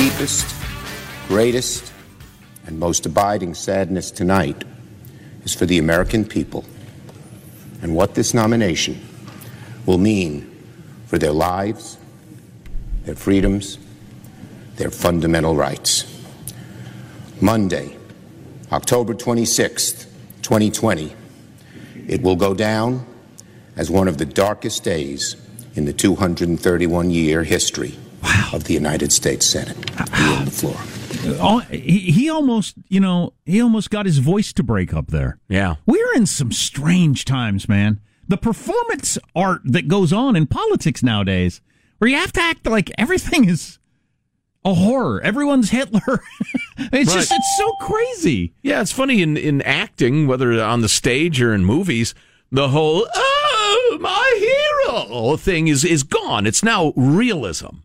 deepest, greatest, and most abiding sadness tonight is for the American people and what this nomination will mean for their lives, their freedoms, their fundamental rights. Monday, October 26th, 2020, it will go down as one of the darkest days in the 231 year history of the United States Senate. You on the floor. Oh, he, he almost, you know, he almost got his voice to break up there. Yeah. We're in some strange times, man. The performance art that goes on in politics nowadays, where you have to act like everything is a horror. Everyone's Hitler. it's just, it's so crazy. Yeah, it's funny in, in acting, whether on the stage or in movies, the whole "oh my hero" thing is is gone. It's now realism.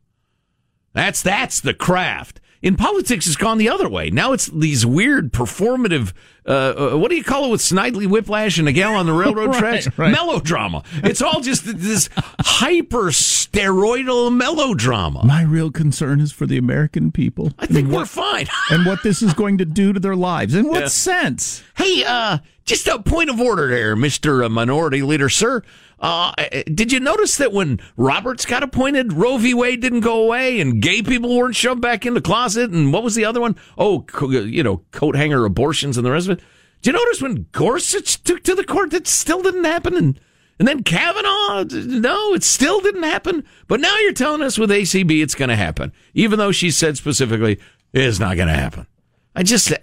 That's that's the craft. In politics, it's gone the other way. Now it's these weird performative. Uh, uh, what do you call it with Snidely Whiplash and a gal on the railroad Right, tracks? right. Melodrama. It's all just this hyper steroidal melodrama. My real concern is for the American people. I think we're what, fine. and what this is going to do to their lives. In what Yeah. sense? Hey, uh, just a point of order there, Mr. Minority Leader, sir. Uh, did you notice that when Roberts got appointed, Roe v. Wade didn't go away and gay people weren't shoved back in the closet? And what was the other one? Oh, you know, coat hanger abortions and the rest of it. Did you notice when Gorsuch took to the court that still didn't happen? And, and then Kavanaugh, no, it still didn't happen. But now you're telling us with ACB it's going to happen, even though she said specifically it's not going to happen. I just,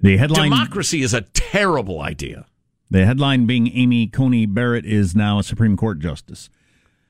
The headline democracy is a terrible idea. the headline being Amy Coney Barrett is now a Supreme Court justice.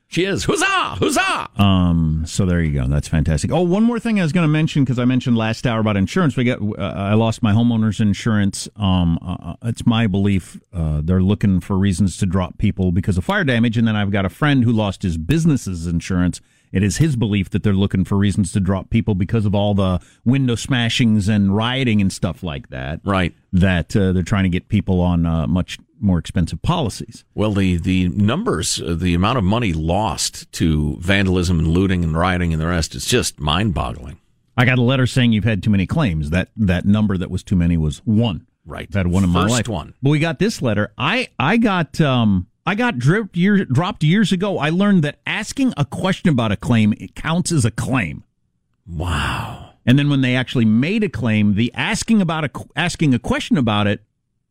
She is. Huzzah! Huzzah! Um, so there you go. That's fantastic. Oh, one more thing I was going to mention because I mentioned last hour about insurance. We got. Uh, I lost my homeowner's insurance. Um, uh, it's my belief uh, they're looking for reasons to drop people because of fire damage, and then I've got a friend who lost his business's insurance. It is his belief that they're looking for reasons to drop people because of all the window smashings and rioting and stuff like that. Right. That uh, they're trying to get people on uh, much more expensive policies. Well, the the numbers, uh, the amount of money lost to vandalism and looting and rioting and the rest is just mind boggling. I got a letter saying you've had too many claims. That that number that was too many was one. Right. Had one in my First life. one. But we got this letter. I I got um I got dripped year, dropped years ago. I learned that asking a question about a claim it counts as a claim. Wow. And then when they actually made a claim, the asking about a asking a question about it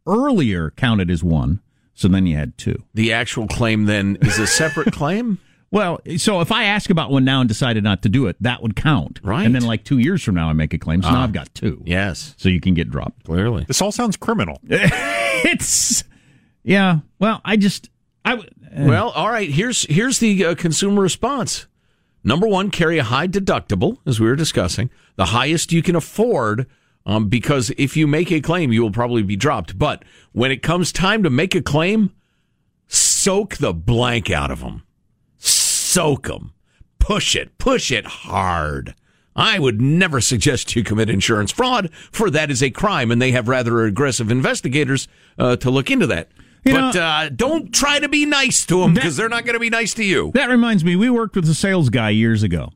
earlier counted as one. So then you had two. The actual claim then is a separate claim? Well, so if I ask about one now and decided not to do it, that would count. Right. And then like two years from now, I make a claim. So now ah, I've got two. Yes. So you can get dropped. Clearly. This all sounds criminal. it's, yeah. Well, I just, I, w- uh, Well, all right. Here's here's the uh, consumer response. Number one, carry a high deductible, as we were discussing, the highest you can afford, um, because if you make a claim, you will probably be dropped. But when it comes time to make a claim, soak the blank out of them. Soak them. Push it. Push it hard. I would never suggest you commit insurance fraud, for that is a crime, and they have rather aggressive investigators uh, to look into that. You but know- uh, don't try to be nice to them because they're not going to be nice to you. That reminds me, we worked with a sales guy years ago,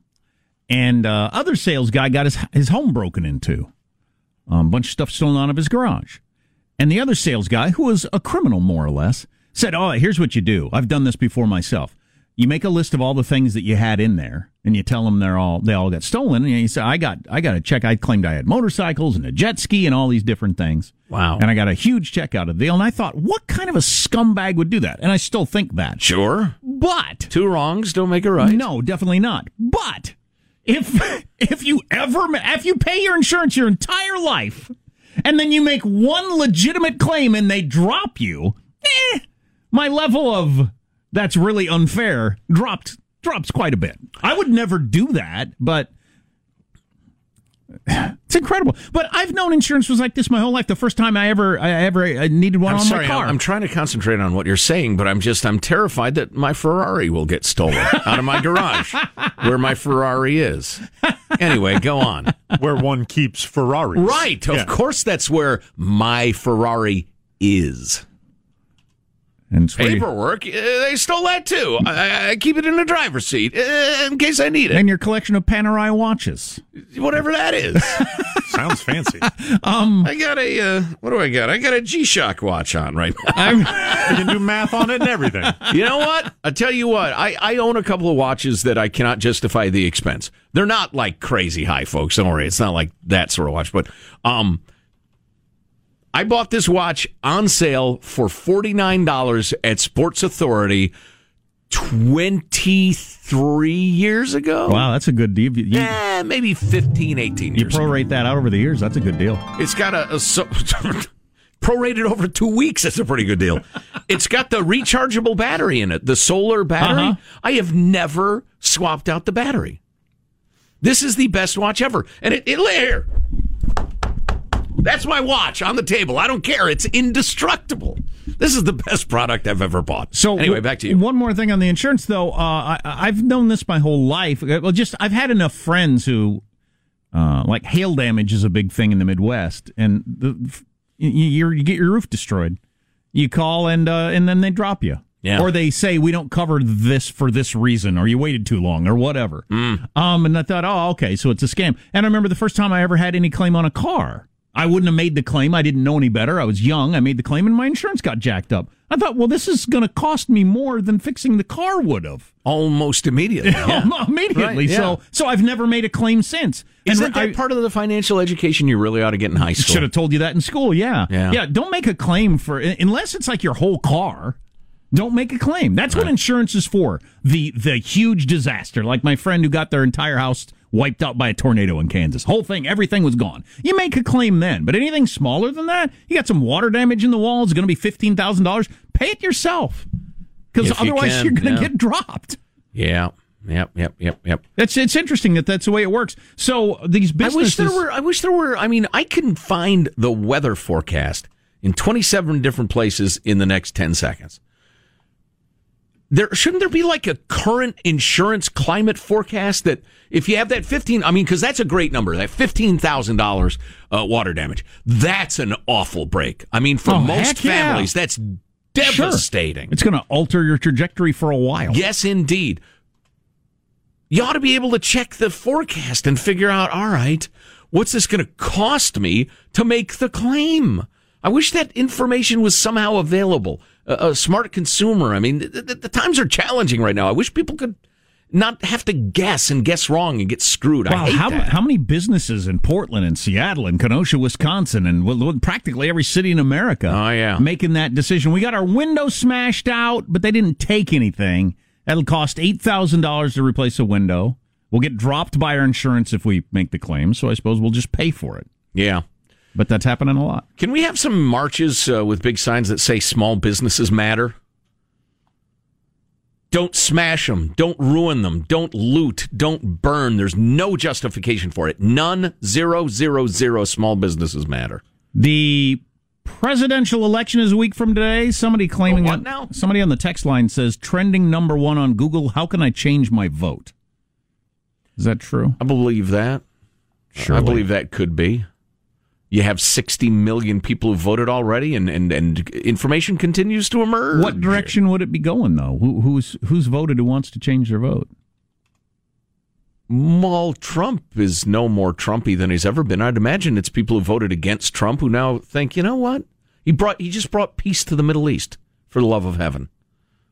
and uh, other sales guy got his his home broken into, a um, bunch of stuff stolen out of his garage, and the other sales guy, who was a criminal more or less, said, "Oh, here's what you do. I've done this before myself. You make a list of all the things that you had in there, and you tell them they're all they all got stolen, and you say, I got I got a check. I claimed I had motorcycles and a jet ski and all these different things. Wow. And I got a huge check out of the deal, and I thought, what kind of a scumbag would do that? And I still think that, Sure. but." Two wrongs don't make a right. No, definitely not. But if if you ever if you pay your insurance your entire life and then you make one legitimate claim and they drop you, eh, my level of that's really unfair dropped drops quite a bit. I would never do that, but it's incredible. But I've known insurance was like this my whole life. The first time I ever I ever needed one I'm on sorry. my car. I'm trying to concentrate on what you're saying, but I'm just I'm terrified that my Ferrari will get stolen out of my garage, where my Ferrari is. Anyway, go on. Where one keeps Ferraris. Right. Of Yeah. course, that's where my Ferrari is. And it's you- Paperwork. Uh, they stole that too. I, I keep it in the driver's seat uh, in case I need it. and your collection of Panerai watches. Whatever that is. Sounds fancy. Um, I got a uh, what do I got? I got a G-Shock watch on right now. you can do math on it and everything. you know what? I tell you what. I, I own a couple of watches that I cannot justify the expense. They're not like crazy high, folks. Don't worry. It's not like that sort of watch. But um, I bought this watch on sale for forty nine dollars at Sports Authority twenty three years ago. Wow, that's a good deal. You, Eh, maybe 15, 18 you years. ago. prorate that out over the years. That's a good deal. It's got a, a so, prorated over two weeks. That's a pretty good deal. it's got the rechargeable battery in it, the solar battery. Uh-huh. I have never swapped out the battery. This is the best watch ever, and it, it here. That's my watch on the table. I don't care. It's indestructible. This is the best product I've ever bought. So anyway, back to you. One more thing on the insurance, though. Uh, I, I've known this my whole life. Uh, Well, just I've had enough friends who, uh, like hail damage is a big thing in the Midwest, and the, you, you, you get your roof destroyed. You call and uh, and then they drop you. Yeah. Or they say we don't cover this for this reason, or you waited too long, or whatever. Mm. Um, and I thought, oh, okay, so it's a scam. And I remember the first time I ever had any claim on a car. I wouldn't have made the claim. I didn't know any better. I was young. I made the claim, and my insurance got jacked up. I thought, well, this is going to cost me more than fixing the car would have Almost immediately. Yeah. immediately. Right, yeah. So, so I've never made a claim since. Isn't I, that part of the financial education you really ought to get in high school? should have told you that in school. Yeah. Yeah. Yeah. Don't make a claim for unless it's like your whole car. Don't make a claim. That's what insurance is for. The the huge disaster, like my friend who got their entire house wiped out by a tornado in Kansas. Whole thing, everything was gone. You make a claim then, but anything smaller than that, you got some water damage in the walls, it's going to be fifteen thousand dollars. Pay it yourself, because you otherwise can, you're going to yeah. get dropped. Yeah. Yep. Yep. Yep. Yep. That's it's interesting that that's the way it works. So these I businesses. wish there were. I wish there were. I mean, I can find the weather forecast in 27 different places in the next 10 seconds. There shouldn't there be like a current insurance climate forecast that if you have that 15, I mean, because that's a great number, that $15000 uh, dollars water damage. That's an awful break. I mean, for Oh, most heck yeah. families, that's Sure. devastating. It's going to alter your trajectory for a while. Yes, indeed. You ought to be able to check the forecast and figure out, all right, what's this going to cost me to make the claim? I wish that information was somehow available. A, a smart consumer. I mean, the, the, the times are challenging right now. I wish people could not have to guess and guess wrong and get screwed. I Wow, how, that. how many businesses in Portland and Seattle and Kenosha, Wisconsin, and well, practically every city in America Oh, yeah. making that decision? We got our window smashed out, but they didn't take anything. That'll cost $8,000 to replace a window. We'll get dropped by our insurance if we make the claim, so I suppose we'll just pay for it. yeah. But that's happening a lot. Can we have some marches uh, with big signs that say small businesses matter? Don't smash them. Don't ruin them. Don't loot. Don't burn. There's no justification for it. None. Zero, zero, zero. Small businesses matter. The presidential election is a week from today. Somebody claiming Oh, what now? somebody on the text line says trending number one on Google. How can I change my vote? Is that true? I believe that. Sure. I believe that could be. You have 60 million people who voted already, and, and, and information continues to emerge. What direction would it be going though? Who, who's who's voted who wants to change their vote? Well, Trump is no more Trumpy than he's ever been. I'd imagine it's people who voted against Trump who now think, you know what? He brought he just brought peace to the Middle East for the love of heaven.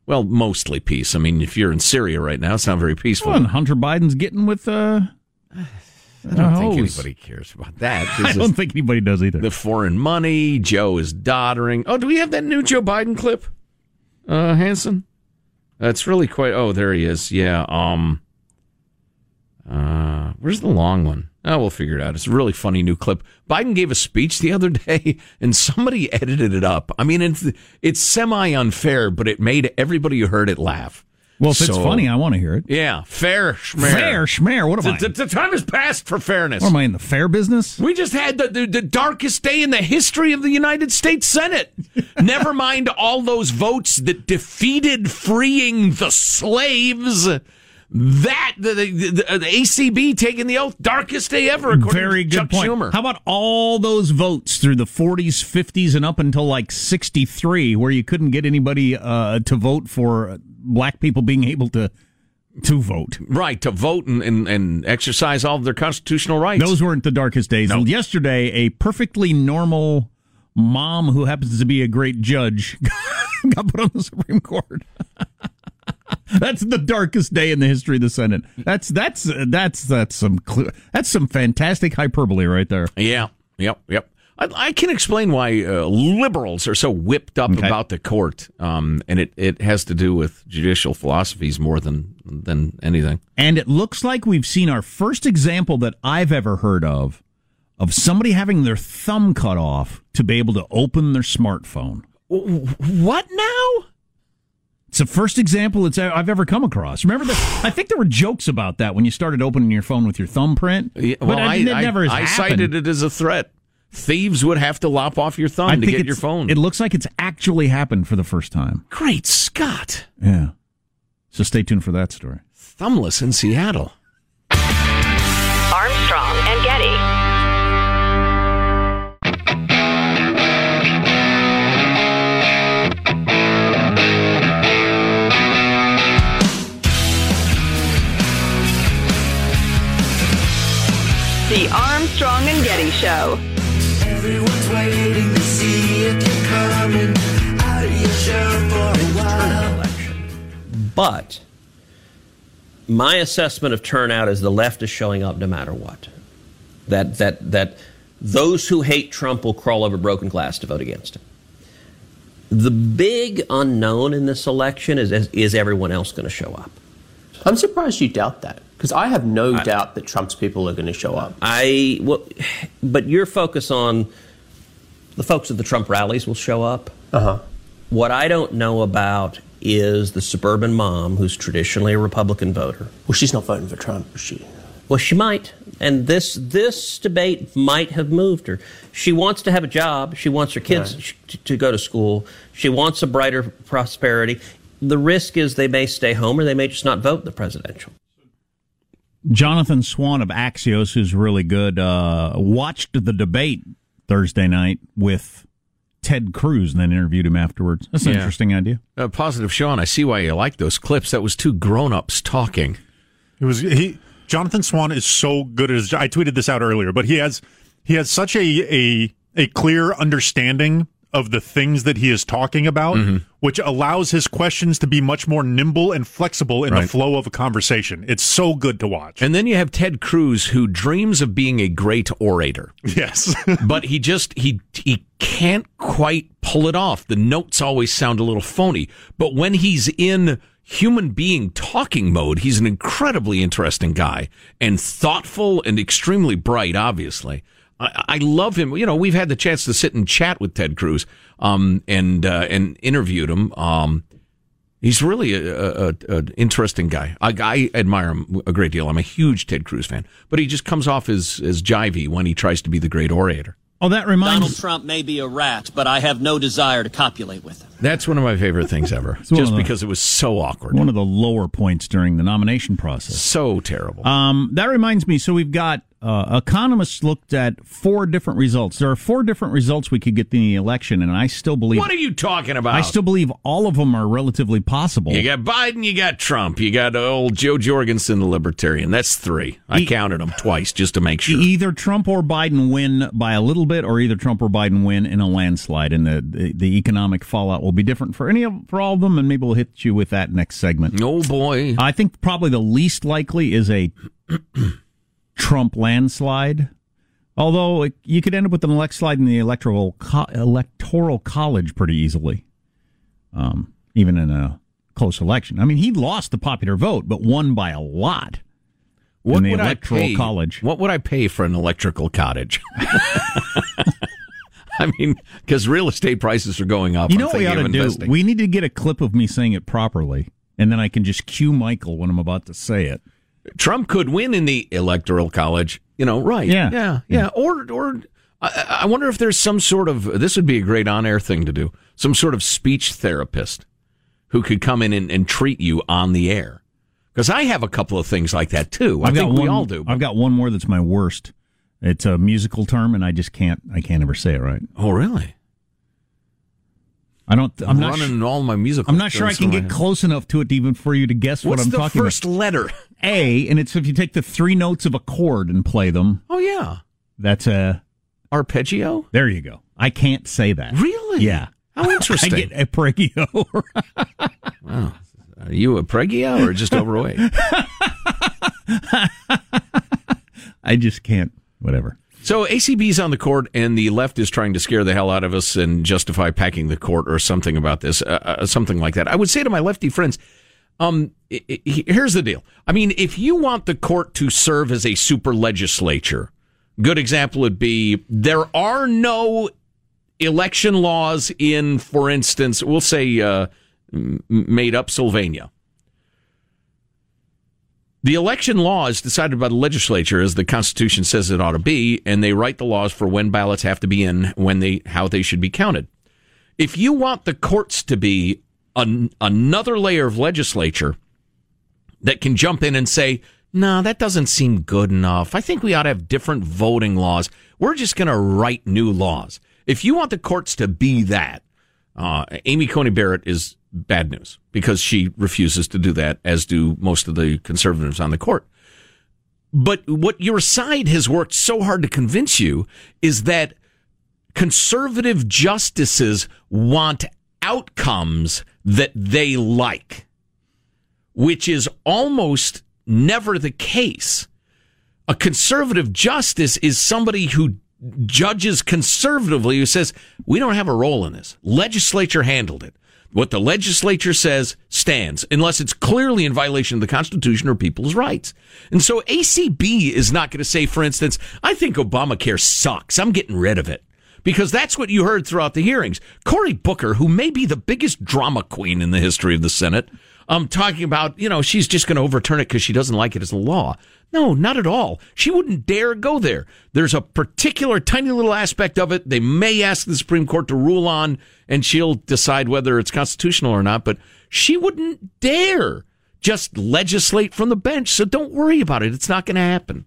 Well, mostly peace. I mean, if you're in Syria right now, it's not very peaceful. Well, and Hunter Biden's getting with uh I don't think anybody cares about that. I don't think anybody does either. the foreign money. Joe is doddering. Oh, do we have that new Joe Biden clip? Uh, Hanson? That's really quite. Oh, there he is. Yeah. Um. Uh, where's the long one? Oh, we'll figure it out. It's a really funny new clip. Biden gave a speech the other day, and somebody edited it up. I mean, it's it's semi unfair, but it made everybody who heard it laugh. Well, if it's funny, I want to hear it. Yeah, fair, schmear. Fair schmear. What am I? The, the, the time has passed for fairness. What am I in the fair business? We just had the, the, the darkest day in the history of the United States Senate. Never mind all those votes that defeated freeing the slaves. That the, the, the, the ACB taking the oath, darkest day ever. According Very to good Chuck point. Schumer. How about all those votes through the 40s, 50s, and up until like 63, where you couldn't get anybody uh, to vote for black people being able to to vote? right to vote and, and, and exercise all of their constitutional rights. Those weren't the darkest days. Yesterday, a perfectly normal mom who happens to be a great judge got put on the Supreme Court. that's the darkest day in the history of the Senate. That's that's that's that's some cl- that's some fantastic hyperbole right there. Yeah. Yep. Yep. I, I can explain why uh, liberals are so whipped up Okay. about the court, um, and it, it has to do with judicial philosophies more than than anything. And it looks like we've seen our first example that I've ever heard of of somebody having their thumb cut off to be able to open their smartphone. What now? It's the first example it's I've ever come across. Remember that? I think there were jokes about that when you started opening your phone with your thumbprint. Yeah, but well, I, I, it I, never has I happened. cited it as a threat. Thieves would have to lop off your thumb I to get your phone. It looks like it's actually happened for the first time. Great Scott! Yeah. So stay tuned for that story. Thumbless in Seattle. Armstrong and Getty. Armstrong and Getty Show. Everyone's waiting to see if you're coming out of your shell for a while. But my assessment of turnout is the left is showing up no matter what. That that that those who hate Trump will crawl over broken glass to vote against him. The big unknown in this election is is, is everyone else going to show up? I'm surprised you doubt that because I have no doubt that Trump's people are going to show up. I well, but your focus on the folks at the Trump rallies will show up. Uh huh. What I don't know about is the suburban mom who's traditionally a Republican voter. Well, she's not voting for Trump, is she? Well, she might, and this this debate might have moved her. She wants to have a job. She wants her kids to, to go to school. She wants a brighter prosperity. The risk is they may stay home or they may just not vote the presidential. Jonathan Swan of Axios, who's really good, uh, watched the debate Thursday night with Ted Cruz and then interviewed him afterwards. That's an Yeah. interesting idea. Uh, positive, Sean. I see why you like those clips. That was two grown-ups talking. It was he. Jonathan Swan is so good at his. I tweeted this out earlier, but he has he has such a a a clear understanding of the things that he is talking about, Mm-hmm. which allows his questions to be much more nimble and flexible in the flow of a conversation. It's so good to watch. And then you have Ted Cruz, who dreams of being a great orator. Yes. but he just he he can't quite pull it off. The notes always sound a little phony. But when he's in human being talking mode, he's an incredibly interesting guy and thoughtful and extremely bright. Obviously, I, I love him. You know, we've had the chance to sit and chat with Ted Cruz, um, and uh, and interviewed him. Um, He's really a, a, a interesting guy. I, I admire him a great deal. I'm a huge Ted Cruz fan, but he just comes off as as jivey when he tries to be the great orator. Oh, that reminds Donald Trump may be a rat, but I have no desire to copulate with him. That's one of my favorite things ever, just the- because it was so awkward, one of the lower points during the nomination process. so terrible. Um, that reminds me. So we've got uh, economists looked at four different results. There are four different results we could get in the election, and I still believe. what are you talking about? I still believe all of them are relatively possible. You got Biden, you got Trump, you got old Jo Jorgensen, the Libertarian. That's three. I E- counted them twice just to make sure. Either Trump or Biden win by a little bit, or either Trump or Biden win in a landslide, and the, the, the economic fallout will be different for any of for all of them. And maybe we'll hit you with that next segment. Oh boy, I think probably the least likely is a Trump landslide. Although it, you could end up with an elect slide in the electoral co- electoral college pretty easily, um, even in a close election. I mean, he lost the popular vote, but won by a lot what in the would I pay? college. What would I pay for an electrical cottage? I mean, because real estate prices are going up. You know what we ought to of do? We need to get a clip of me saying it properly, and then I can just cue Michael when I'm about to say it. Trump could win in the electoral college. You know, right? Yeah. yeah, yeah. Or, or I, I wonder if there's some sort of this would be a great on-air thing to do. Some sort of speech therapist who could come in and, and treat you on the air. Because I have a couple of things like that too. I I've think got we all do. I've got one more that's my worst. It's a musical term, and I just can't. I can't ever say it right. oh, really? I don't. I'm, I'm, not. running su- all my musical. I'm not sure I can get close enough to it even for you to guess What's what I'm the talking first about. letter? A, and it's if you take the three notes of a chord and play them. Oh yeah, That's a. arpeggio. There you go. I can't say that. Really? Yeah. How interesting. I get a pregio. Are you a pregio or just overweight? I just can't. Whatever. So ACB's on the court, and the left is trying to scare the hell out of us and justify packing the court or something about this, uh, uh, something like that. I would say to my lefty friends, um, here's the deal. I mean, if you want the court to serve as a super legislature, good example would be there are no election laws in, for instance, we'll say uh, made up Sylvania. The election law is decided by the legislature as the Constitution says it ought to be, and they write the laws for when ballots have to be in, when they how they should be counted. If you want the courts to be an, another layer of legislature that can jump in and say, "No, that doesn't seem good enough. I think we ought to have different voting laws. We're just going to write new laws." If you want the courts to be that, uh, Amy Coney Barrett is bad news because she refuses to do that, as do most of the conservatives on the court. But what your side has worked so hard to convince you is that conservative justices want outcomes that they like, which is almost never the case. A conservative justice is somebody who judges conservatively who says, we don't have a role in this. Legislature handled it. What the legislature says stands unless it's clearly in violation of the Constitution or people's rights. And so ACB is not going to say, for instance, I think Obamacare sucks. I'm getting rid of it. Because that's what you heard throughout the hearings. Cory Booker, who may be the biggest drama queen in the history of the Senate, um, talking about, you know, she's just going to overturn it because she doesn't like it as a law. No, not at all. She wouldn't dare go there. There's a particular tiny little aspect of it they may ask the Supreme Court to rule on, and she'll decide whether it's constitutional or not, but she wouldn't dare just legislate from the bench. So don't worry about it. It's not going to happen.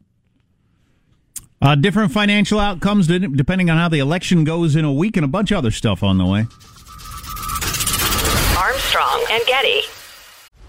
Uh, different financial outcomes depending on how the election goes in a week, and a bunch of other stuff on the way. Armstrong and Getty.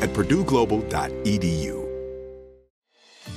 at purdueglobal.edu.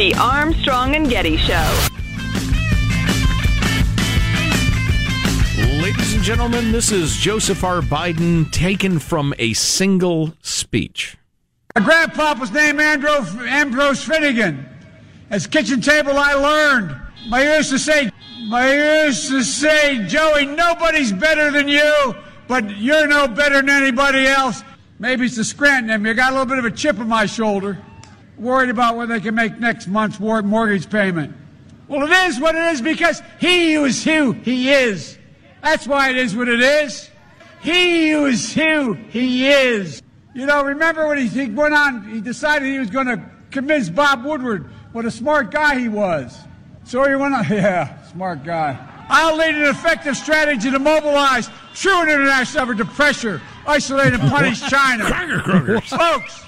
The Armstrong and Getty Show. Ladies and gentlemen, this is Joseph R. Biden taken from a single speech. My grandpa was named Andro, Ambrose Finnegan. At his kitchen table, I learned. My used to say, I used to say, Joey, nobody's better than you, but you're no better than anybody else. Maybe it's the Scranton in me. I got a little bit of a chip on my shoulder. Worried about whether they can make next month's mortgage payment. Well, it is what it is because he is who he is. That's why it is what it is. He is who he is. You know, remember when he, he went on, he decided he was going to convince Bob Woodward what a smart guy he was. So he went on, yeah, smart guy. I'll lead an effective strategy to mobilize true international effort to pressure, isolate, and punish China. Folks,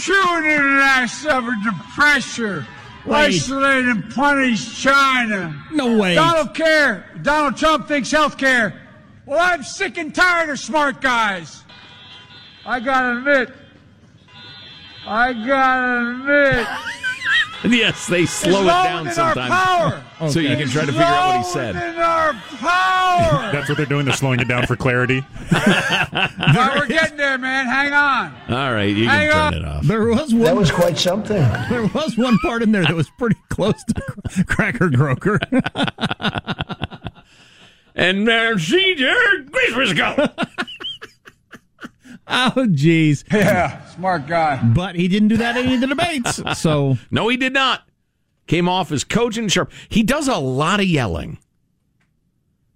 true international effort to pressure, Wait. isolate, and punish China. No way. Donald care. Donald Trump thinks health care. Well, I'm sick and tired of smart guys. I gotta admit, I gotta admit. Yes, they slow it down low our sometimes. power. So you can try to figure out what he said. our power. That's what they're doing. They're slowing it down for clarity. All right, we're getting there, man. Hang on. All right, you Hang can turn on. it off. There was one. That was quite something. There was one part in there that was pretty close to Cracker Croker. And uh, see there, Christmas go. oh, jeez. Yeah, smart guy. But he didn't do that in any of the debates. So no, he did not. Came off as cogent and sharp. He does a lot of yelling.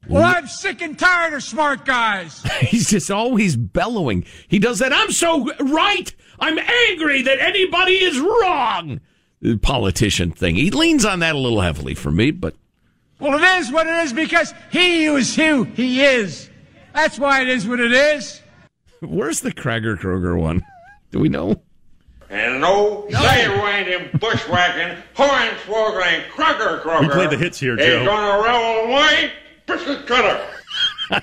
Well, I'm sick and tired of smart guys. He's just always bellowing. He does that. I'm so right. I'm angry that anybody is wrong. The politician thing. He leans on that a little heavily for me, but Well, it is what it is because he is who he is. That's why it is what it is. Where's the Krager Kroger one? Do we know? And no, say winding, bushwhacking, hornswoggling, Kroger Kroger. We play the hits here, is Joe. gonna roll away, biscuit cutter.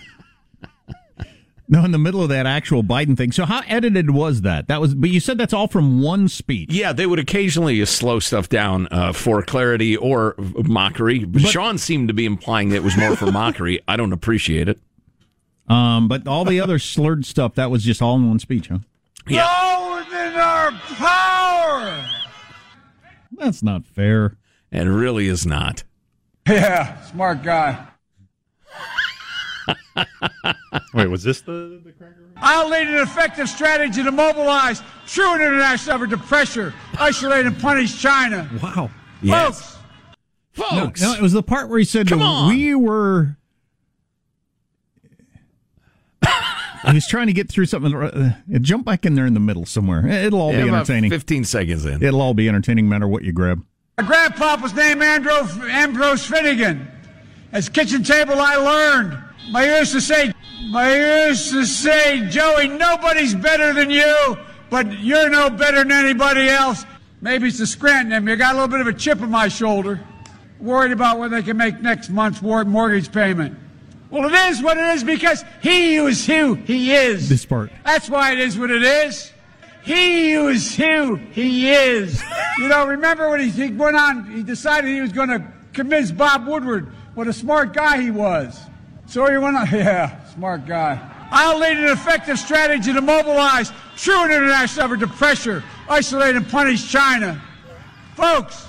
No, in the middle of that actual Biden thing. So how edited was that? That was, but you said that's all from one speech. Yeah, they would occasionally slow stuff down uh, for clarity or mockery. Sean seemed to be implying that it was more for mockery. I don't appreciate it. Um, but all the other slurred stuff that was just all in one speech, huh? Go within our power. That's not fair. And really is not. Yeah, smart guy. Wait, was this the, the cracker? I'll lead an effective strategy to mobilize true international effort to pressure, isolate, and punish China. Wow. Folks, Folks. No, no, it was the part where he said Come on. we were. he was trying to get through something. Uh, jump back in there in the middle somewhere. It'll all Yeah, be about entertaining. 15 seconds in. It'll all be entertaining, no matter what you grab. my grandpop was named Andro, Ambrose Finnegan. As kitchen table, I learned. My used to say, my used to say, Joey, nobody's better than you, but you're no better than anybody else. Maybe it's the Scranton in me. I got a little bit of a chip on my shoulder. Worried about whether they can make next month's war- mortgage payment. Well, it is what it is because he is who he is. This part. That's why it is what it is. He is who he is. You know, remember when he, he went on, he decided he was going to convince Bob Woodward what a smart guy he was. So he went on, yeah, smart guy. I'll lead an effective strategy to mobilize true international effort to pressure, isolate, and punish China. Folks,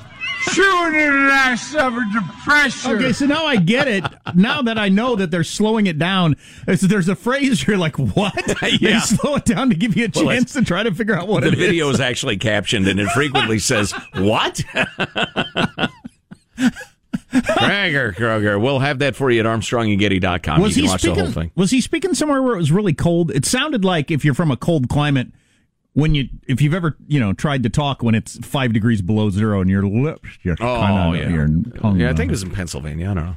true international effort to depression. Okay, so now I get it. now that I know that they're slowing it down, there's, there's a phrase you're like, what? They slow it down to give you a Well, chance to try to figure out what the it is. video is actually captioned and it frequently says, What? Krager Kroger. We'll have that for you at armstrongandgetty.com. Was you can he watch speaking? the whole thing. Was he speaking somewhere where it was really cold? It sounded like if you're from a cold climate, when you if you've ever you know tried to talk when it's five degrees below zero and your lips just Oh, kind of yeah. your tongue. Yeah, I think it was in Pennsylvania. I don't know.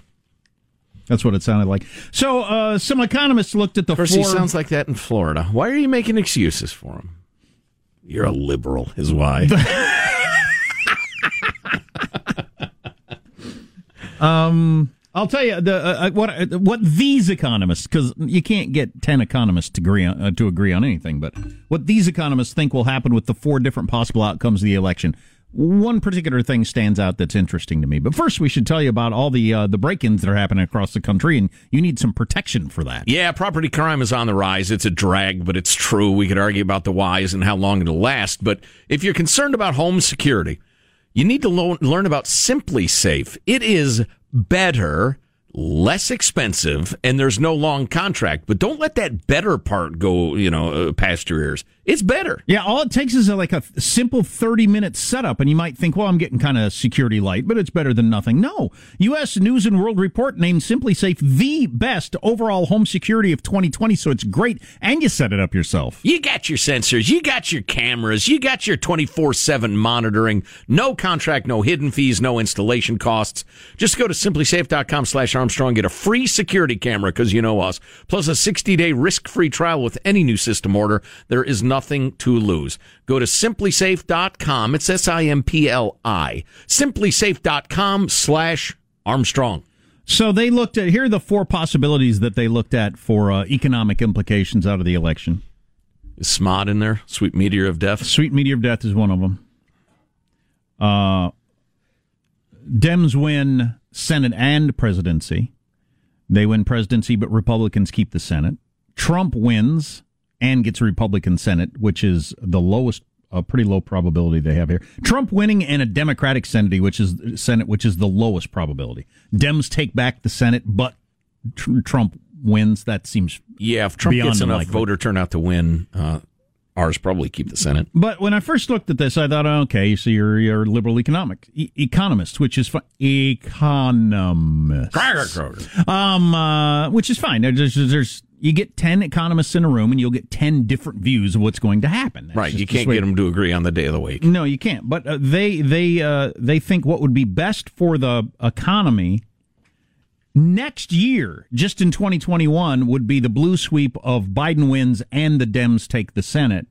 that's what it sounded like. So uh, some economists looked at the Of course, four. he sounds like that in Florida. Why are you making excuses for him? You're a liberal, is why. Um, I'll tell you the uh, uh, what uh, what these economists because you can't get ten economists to agree on, uh, to agree on anything, but what these economists think will happen with the four different possible outcomes of the election. One particular thing stands out that's interesting to me. But first, we should tell you about all the uh, the break-ins that are happening across the country, and you need some protection for that. Yeah, property crime is on the rise. It's a drag, but it's true. We could argue about the whys and how long it'll last. But if you're concerned about home security, you need to lo- learn about SimpliSafe. It is better, less expensive, and there's no long contract. But don't let that better part go, you know, uh, past your ears. It's better. Yeah, all it takes is a, like a simple 30 minute setup, and you might think, well, I'm getting kind of security light, but it's better than nothing. No. U.S. News and World Report named SimpliSafe the best overall home security of 2020, so it's great, and you set it up yourself. You got your sensors, you got your cameras, you got your 24 7 monitoring, no contract, no hidden fees, no installation costs. Just go to simplisafe.com slash Armstrong, get a free security camera because you know us, plus a 60 day risk free trial with any new system order. There is nothing to lose. Go to simplisafe.com. It's S I M P L I. Simplisafe.com slash Armstrong. So they looked at, here are the four possibilities that they looked at for uh, economic implications out of the election. Is SMOD in there? Sweet Meteor of Death? Sweet Meteor of Death is one of them. Uh, Dems win Senate and presidency. They win presidency, but Republicans keep the Senate. Trump wins and gets a Republican Senate, which is the lowest, a pretty low probability they have here. Trump winning and a Democratic Senate, which is Senate, which is the lowest probability. Dems take back the Senate, but tr- Trump wins. That seems Yeah, if Trump gets enough unlikely. voter turnout to win, uh, Ours probably keep the Senate. But when I first looked at this, I thought, okay, so you're you're a liberal economic e- economist, which is fine. Economist. Um, uh, which is fine. There's, there's you get ten economists in a room, and you'll get ten different views of what's going to happen. That's Right, you can't get them to agree on the day of the week. No, you can't. But uh, they they uh, they think what would be best for the economy next year, just in 2021, would be the blue sweep of Biden wins and the Dems take the Senate,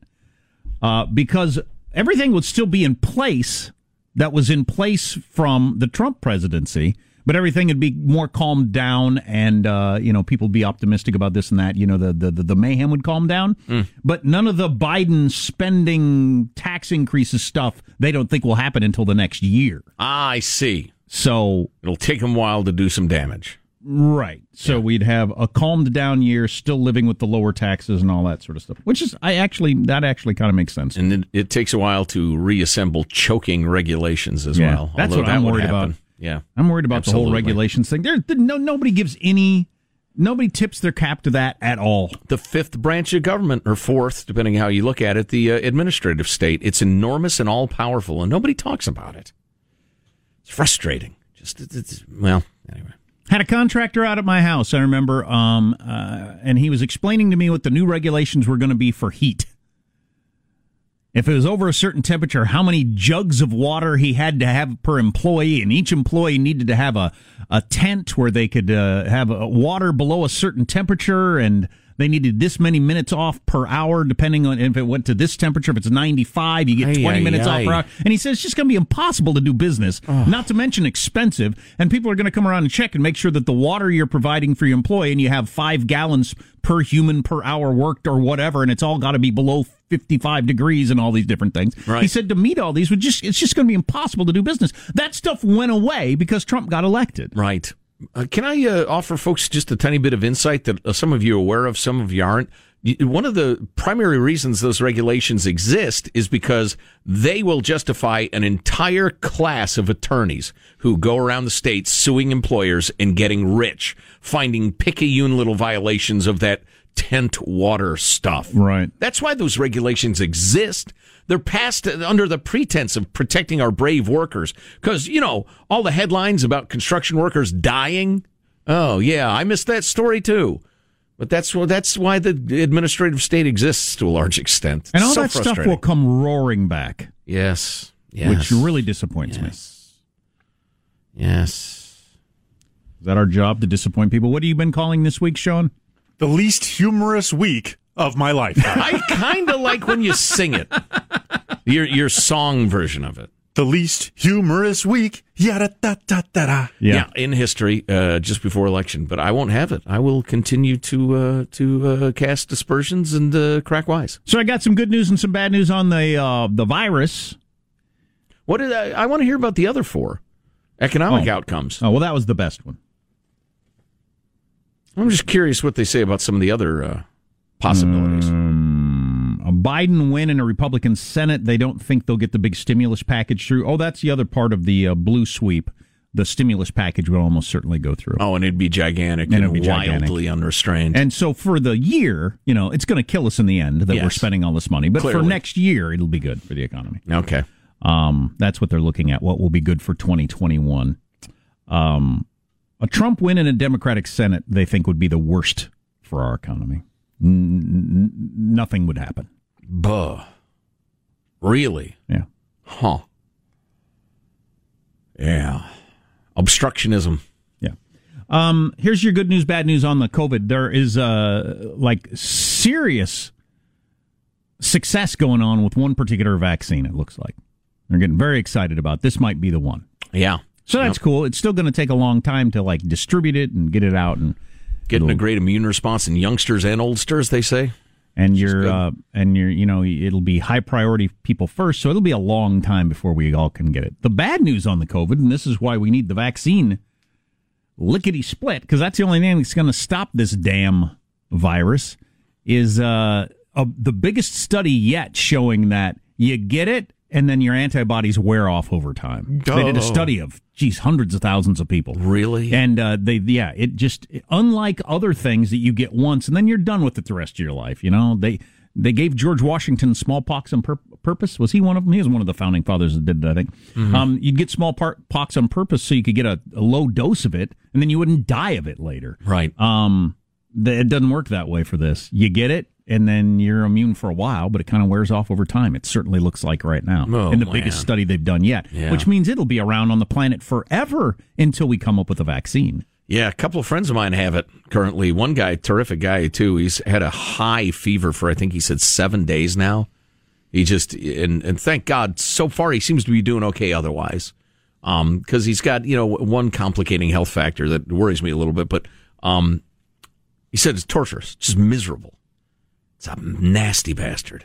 uh, because everything would still be in place that was in place from the Trump presidency. But everything would be more calmed down, and uh, you know people would be optimistic about this and that. You know the the the, the mayhem would calm down, but none of the Biden spending tax increases stuff they don't think will happen until the next year. Ah, I see. So it'll take them a while to do some damage. Right. So we'd have a calmed down year, still living with the lower taxes and all that sort of stuff. Which is, I actually, that actually kind of makes sense. And it, it takes a while to reassemble choking regulations as Yeah, well. that's although what that I'm worried happen. about. Yeah. I'm worried about the whole regulations thing. There, there- no, nobody gives any, nobody tips their cap to that at all. The fifth branch of government, or fourth, depending how you look at it, the uh, administrative state. It's enormous and all powerful, and nobody talks about it. It's frustrating. Just, it's, it's, well, anyway. Had a contractor out at my house, I remember, um, uh, and he was explaining to me what the new regulations were going to be for heat. If it was over a certain temperature, how many jugs of water he had to have per employee, and each employee needed to have a, a tent where they could uh, have uh water below a certain temperature, and they needed this many minutes off per hour, depending on if it went to this temperature. If it's 95, you get Ay, 20 ay, minutes off per hour. And he says it's just going to be impossible to do business, not to mention expensive. And people are going to come around and check and make sure that the water you're providing for your employee and you have five gallons per human per hour worked or whatever, and it's all got to be below 55 degrees and all these different things. Right. He said to meet all these would just it's just going to be impossible to do business. That stuff went away because Trump got elected. Right. Uh, can I uh, offer folks just a tiny bit of insight that uh, some of you are aware of, some of you aren't? One of the primary reasons those regulations exist is because they will justify an entire class of attorneys who go around the state suing employers and getting rich, finding picayune little violations of that tent water stuff. Right. That's why those regulations exist. They're passed under the pretense of protecting our brave workers. Because, you know, all the headlines about construction workers dying. Oh, yeah, I missed that story too. But that's wh- that's why the administrative state exists to a large extent. And all So that stuff will come roaring back. Yes. Yes. Which really disappoints me. Yes. Is that our job to disappoint people? What have you been calling this week, Sean? The least humorous week of my life. I kind of like when you sing it. Your your song version of it. the least humorous week. Yada da da da da. Yeah, in history, uh, just before election. But I won't have it. I will continue to uh, to uh, cast aspersions and uh, crack wise. So I got some good news and some bad news on the uh, the virus. What did I, I want to hear about the other four economic Oh. outcomes? Oh well, that was the best one. I'm just curious what they say about some of the other uh, possibilities. Um, a Biden win in a Republican Senate. They don't think they'll get the big stimulus package through. Oh, that's the other part of the uh, blue sweep. The stimulus package will almost certainly go through. Oh, and it'd be gigantic And and, be gigantic. wildly unrestrained. And so for the year, you know, it's going to kill us in the end that we're spending all this money. But for next year, it'll be good for the economy. okay. Um, that's what they're looking at. What will be good for 2021? Um, a Trump win in a Democratic Senate, they think would be the worst for our economy. N- nothing would happen. Buh. Really? Yeah. Huh. Yeah. Obstructionism. Yeah. Um, here's your good news, bad news on the COVID. There is uh like serious success going on with one particular vaccine. It looks like they're getting very excited about this. Might be the one. Yeah. So that's cool. It's still going to take a long time to like distribute it and get it out and Getting a great immune response in youngsters and oldsters, they say. and you're uh, and you're you know it'll be high priority people first. So it'll be a long time before we all can get it. The bad news on the COVID, and this is why we need the vaccine lickety split because that's the only thing that's going to stop this damn virus is uh, a, the biggest study yet showing that you get it and then your antibodies wear off over time. They did a Oh. study of geez hundreds of thousands of people. Really? And uh, they, yeah, it just unlike other things that you get once and then you're done with it the rest of your life. You know, they they gave George Washington smallpox on pur- purpose. Was he one of them? He was one of the founding fathers that did that, I think. Mhm. Um, you'd get smallpox on purpose so you could get a, a low dose of it, and then you wouldn't die of it later. Right. Um, th- it doesn't work that way for this. You get it, and then you're immune for a while, but it kind of wears off over time. It certainly looks like right now, Oh, in the man. biggest study they've done yet, Yeah. which means it'll be around on the planet forever until we come up with a vaccine. Yeah, a couple of friends of mine have it currently. One guy, terrific guy too. He's had a high fever for I think he said seven days now. He just and and thank God so far he seems to be doing okay. Otherwise, um, because he's got you know one complicating health factor that worries me a little bit. But um, he said it's torturous, just miserable. It's a nasty bastard.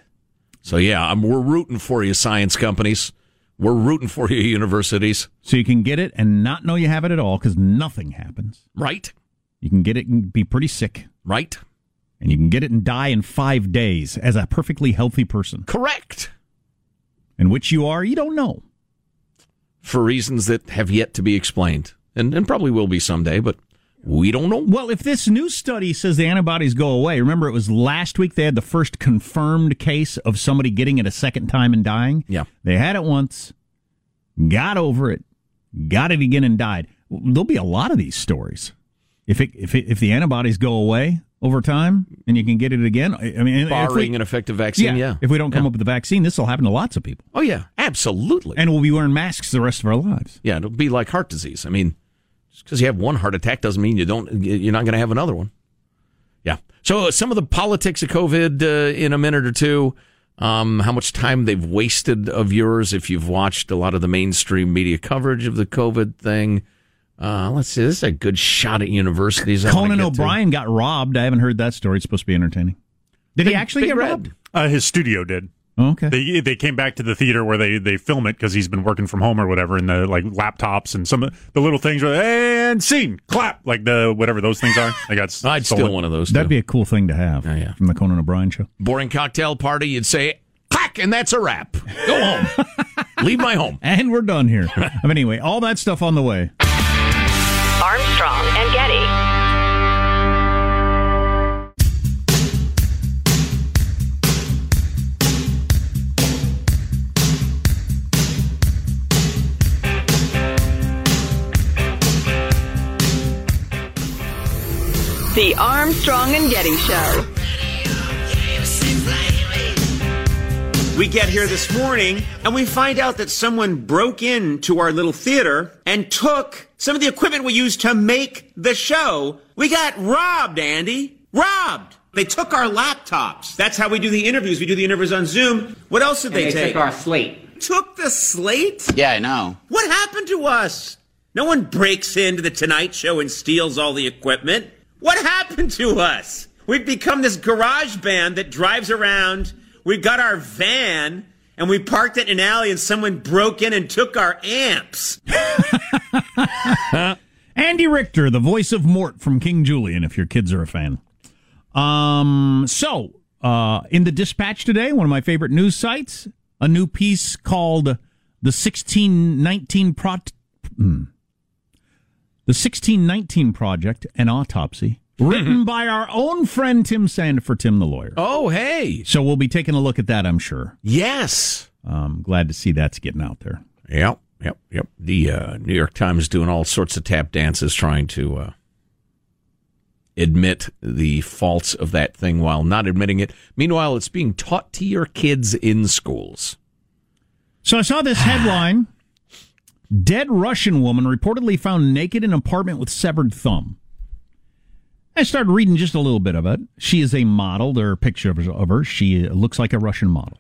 So yeah, I'm, we're rooting for you, science companies. We're rooting for you, universities. So you can get it and not know you have it at all because nothing happens. Right. You can get it and be pretty sick. Right. And you can get it and die in five days as a perfectly healthy person. Correct. And which you are, you don't know. for reasons that have yet to be explained, and, and probably will be someday, but we don't know. Well, if this new study says the antibodies go away, remember it was last week they had the first confirmed case of somebody getting it a second time and dying? Yeah. They had it once, got over it, got it again and died. There'll be a lot of these stories. If it, if it, if the antibodies go away over time and you can get it again, I mean, if we- Barring an effective vaccine, yeah. If we don't come Yeah. up with a vaccine, this will happen to lots of people. Oh, yeah, absolutely. And we'll be wearing masks the rest of our lives. Yeah, it'll be like heart disease. I mean, just because you have one heart attack doesn't mean you don't. You're not going to have another one. Yeah. So uh, some of the politics of COVID uh, in a minute or two. Um, how much time they've wasted of yours if you've watched a lot of the mainstream media coverage of the COVID thing. Uh, let's see. This is a good shot at universities. Conan get to. O'Brien got robbed. I haven't heard that story. It's supposed to be entertaining. Did he actually get robbed? Uh, his studio did. Oh, okay. They they came back to the theater where they they film it because he's been working from home or whatever, and the like laptops and some of the little things. Were, and scene clap like the whatever those things are. I got. I'd stolen. steal one of those. That'd too. be a cool thing to have yeah. from the Conan O'Brien show. boring cocktail party. You'd say clack, and that's a wrap. Go home. Leave my home. And we're done here. but anyway, all that stuff on the way. Armstrong and Getty. The Armstrong and Getty Show. We get here this morning and we find out that someone broke into our little theater and took some of the equipment we used to make the show. We got robbed, Andy. Robbed. They took our laptops. That's how we do the interviews. We do the interviews on Zoom. What else did And they, they take? took our slate. Took the slate? Yeah, I know. What happened to us? No one breaks into the Tonight Show and steals all the equipment. What happened to us? We've become this garage band that drives around. We got our van and we parked it in an alley and someone broke in and took our amps. Andy Richter, the voice of Mort from King Julien, if your kids are a fan. Um, so, uh, in the Dispatch today, one of my favorite news sites, a new piece called The 1619 Pro- hmm. The 1619 Project, an autopsy, written by our own friend Tim Sandefur Tim the lawyer. Oh, hey. So we'll be taking a look at that, I'm sure. Yes. Um, glad to see that's getting out there. Yep. Yep. Yep. The uh, New York Times doing all sorts of tap dances trying to uh, admit the faults of that thing while not admitting it. Meanwhile, it's being taught to your kids in schools. So I saw this headline Dead Russian woman reportedly found naked in apartment with severed thumb. I started reading just a little bit of it. She is a model. There are pictures of her. She uh, looks like a Russian model.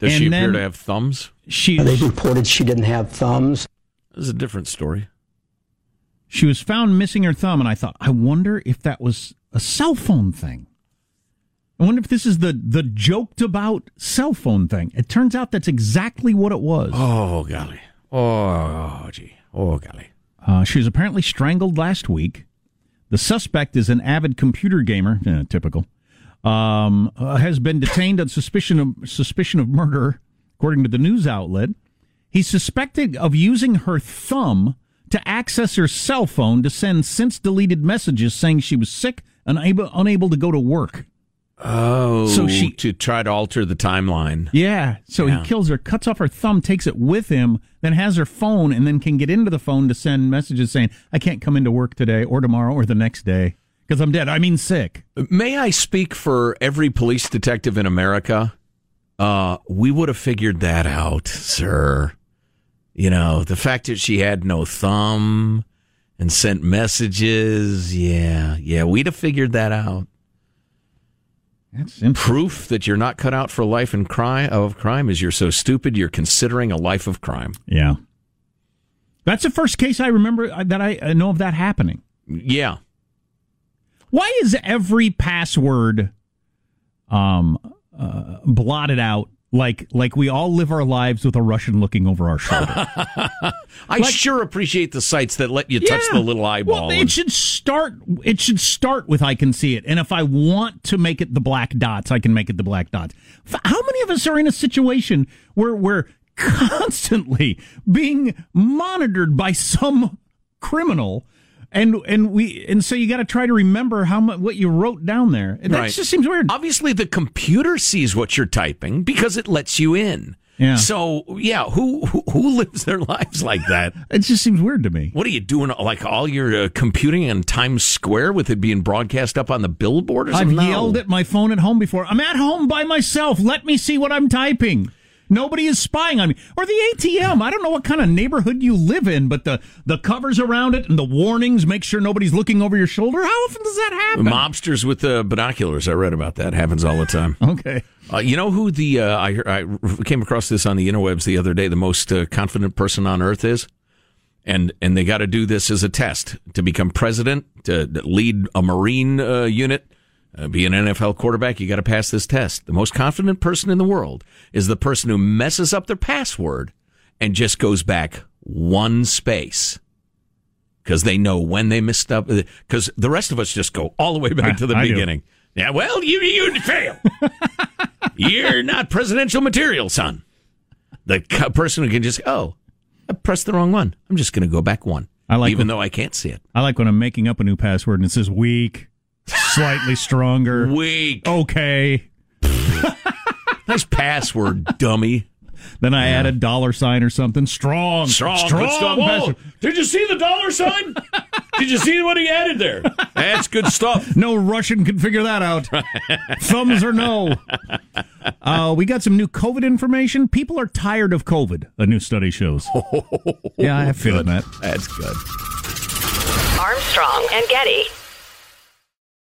Does she And appear then to have thumbs? She They reported she didn't have thumbs. This is a different story. She was found missing her thumb, and I thought, I wonder if that was a cell phone thing. I wonder if this is the the joked about cell phone thing. It turns out that's exactly what it was. Oh, golly. Oh, gee. Oh, golly. Uh, she was apparently strangled last week. The suspect is an avid computer gamer, eh, typical. Um, uh, has been detained on suspicion of suspicion of murder, according to the news outlet. He's suspected of using her thumb to access her cell phone to send since deleted messages saying she was sick and unable, unable to go to work. Oh, So she- to try to alter the timeline. Yeah. So Yeah. he kills her, cuts off her thumb, takes it with him, then has her phone, and then can get into the phone to send messages saying, I can't come into work today or tomorrow or the next day because I'm dead. I mean, sick. May I speak for every police detective in America? Uh, we would have figured that out, sir. You know, the fact that she had no thumb and sent messages. Yeah, yeah, we'd have figured that out. That's proof that you're not cut out for life and crime of crime is you're so stupid you're considering a life of crime. Yeah. That's the first case I remember uh, that I uh, know of that happening. Yeah. Why is every password um, uh, blotted out like like we all live our lives with a Russian looking over our shoulder? I sure appreciate the sites that let you touch Yeah. the little eyeball. Well, it and- should start. It should start with I can see it, and if I want to make it the black dots, I can make it the black dots. How many of us are in a situation where we're constantly being monitored by some criminal? And and we and so you got to try to remember how much what you wrote down there. That Right. just seems weird. Obviously, the computer sees what you're typing because it lets you in. Yeah. So yeah, who who, who lives their lives like that? It just seems weird to me. What are you doing? Like all your uh, computing in Times Square with it being broadcast up on the billboard or I've something? No. yelled at my phone at home before. I'm at home by myself. Let me see what I'm typing. Nobody is spying on me. Or the ATM. I don't know what kind of neighborhood you live in, but the, the covers around it and the warnings make sure nobody's looking over your shoulder. How often does that happen? Mobsters with uh, binoculars. I read about that. Happens all the time. Okay. Uh, you know who the uh, I, I came across this on the interwebs the other day. The most uh, confident person on earth is, and and they got to do this as a test to become president, to lead a Marine uh, unit, uh, be an NFL quarterback. You got to pass this test. The most confident person in the world is the person who messes up their password and just goes back one space. Because they know when they messed up. Because the rest of us just go all the way back to the I beginning. Yeah, well, you you fail. You're not presidential material, son. The co- person who can just, oh, I pressed the wrong one. I'm just going to go back one. I like even when- though I can't see it. I like when I'm making up a new password and it says weak, slightly stronger. Weak. Okay. Nice password, dummy. Then I add a dollar sign or something. Strong. Strong, Strong. good stuff. Whoa, did you see the dollar sign? did you see what he added there? That's good stuff. No Russian can figure that out. Thumbs or no. Uh, we got some new COVID information. People are tired of COVID, a new study shows. yeah, I have a feeling that. That's good. Armstrong and Getty.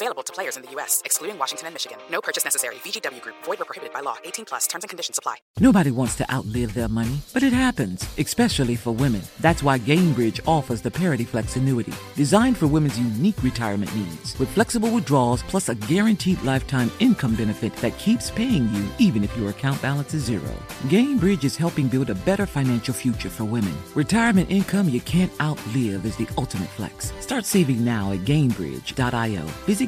Available to players in the U.S., excluding Washington and Michigan. No purchase necessary. VGW Group, void were prohibited by law. 18 plus terms and conditions apply. Nobody wants to outlive their money, but it happens, especially for women. That's why Gainbridge offers the Parity Flex annuity, designed for women's unique retirement needs, with flexible withdrawals plus a guaranteed lifetime income benefit that keeps paying you even if your account balance is zero. Gainbridge is helping build a better financial future for women. Retirement income you can't outlive is the ultimate flex. Start saving now at Gainbridge.io. Visit